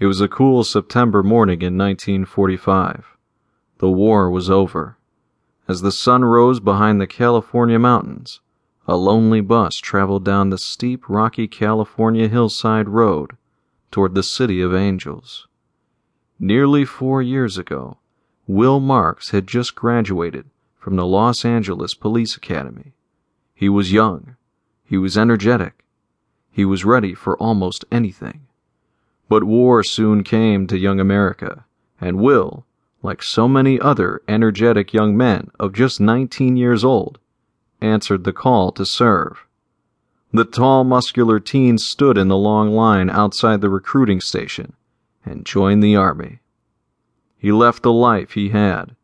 It was a cool September morning in 1945. The war was over. As the sun rose behind the California mountains, a lonely bus traveled down the steep, rocky California hillside road toward the City of Angels. Nearly four years ago, Will Marks had just graduated from the Los Angeles Police Academy. He was young, he was energetic, he was ready for almost anything. But war soon came to young America, and Will, like so many other energetic young men of just 19 years old, answered the call to serve. The tall, muscular teen stood in the long line outside the recruiting station and joined the army. He left the life he had,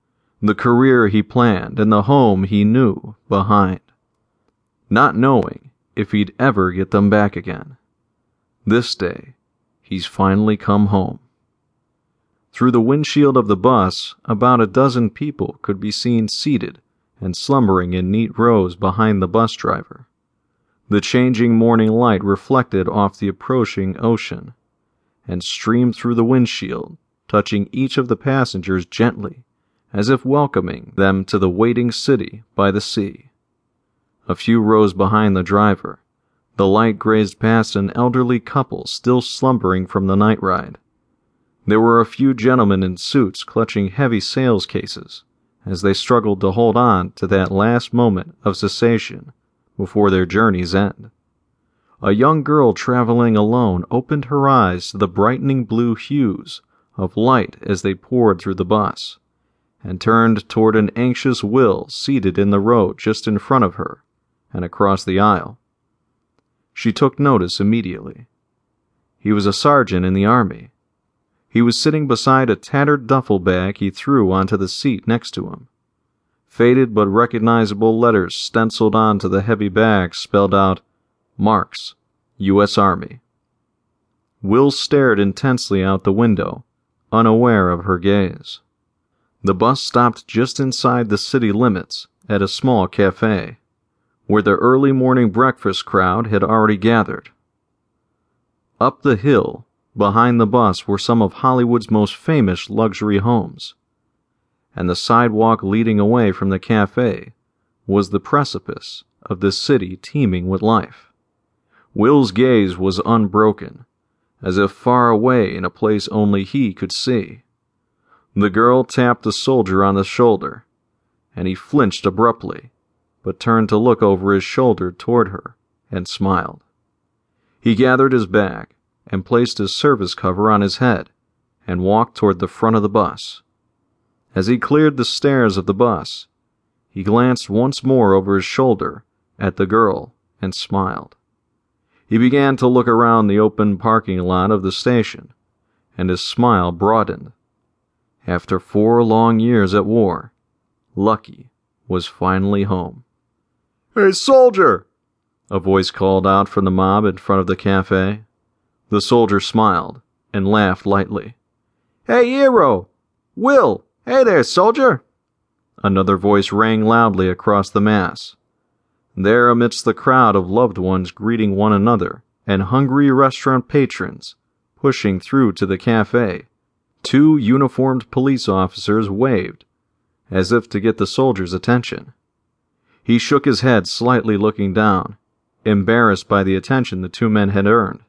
the career he planned, and the home he knew behind, not knowing if he'd ever get them back again. This day, he's finally come home. Through the windshield of the bus, about a dozen people could be seen seated and slumbering in neat rows behind the bus driver. The changing morning light reflected off the approaching ocean and streamed through the windshield, touching each of the passengers gently, as if welcoming them to the waiting city by the sea. A few rows behind the driver, the light grazed past an elderly couple still slumbering from the night ride. There were a few gentlemen in suits clutching heavy sales cases as they struggled to hold on to that last moment of cessation before their journey's end. A young girl traveling alone opened her eyes to the brightening blue hues of light as they poured through the bus, and turned toward an anxious Will seated in the row just in front of her and across the aisle. She took notice immediately. He was a sergeant in the army. He was sitting beside a tattered duffel bag he threw onto the seat next to him. Faded but recognizable letters stenciled onto the heavy bag spelled out Marks, U.S. Army. Will stared intensely out the window, unaware of her gaze. The bus stopped just inside the city limits at a small cafe where the early morning breakfast crowd had already gathered. Up the hill, behind the bus, were some of Hollywood's most famous luxury homes, and the sidewalk leading away from the cafe was the precipice of the city teeming with life. Will's gaze was unbroken, as if far away in a place only he could see. The girl tapped the soldier on the shoulder, and he flinched abruptly but turned to look over his shoulder toward her and smiled. He gathered his bag and placed his service cover on his head and walked toward the front of the bus. As he cleared the stairs of the bus, he glanced once more over his shoulder at the girl and smiled. He began to look around the open parking lot of the station, and his smile broadened. After four long years at war, Lucky was finally home. Hey, soldier! A voice called out from the mob in front of the cafe. The soldier smiled and laughed lightly. Hey, hero! Will! Hey there, soldier! Another voice rang loudly across the mass. There, amidst the crowd of loved ones greeting one another and hungry restaurant patrons pushing through to the cafe, two uniformed police officers waved as if to get the soldier's attention. He shook his head slightly looking down, embarrassed by the attention the two men had earned.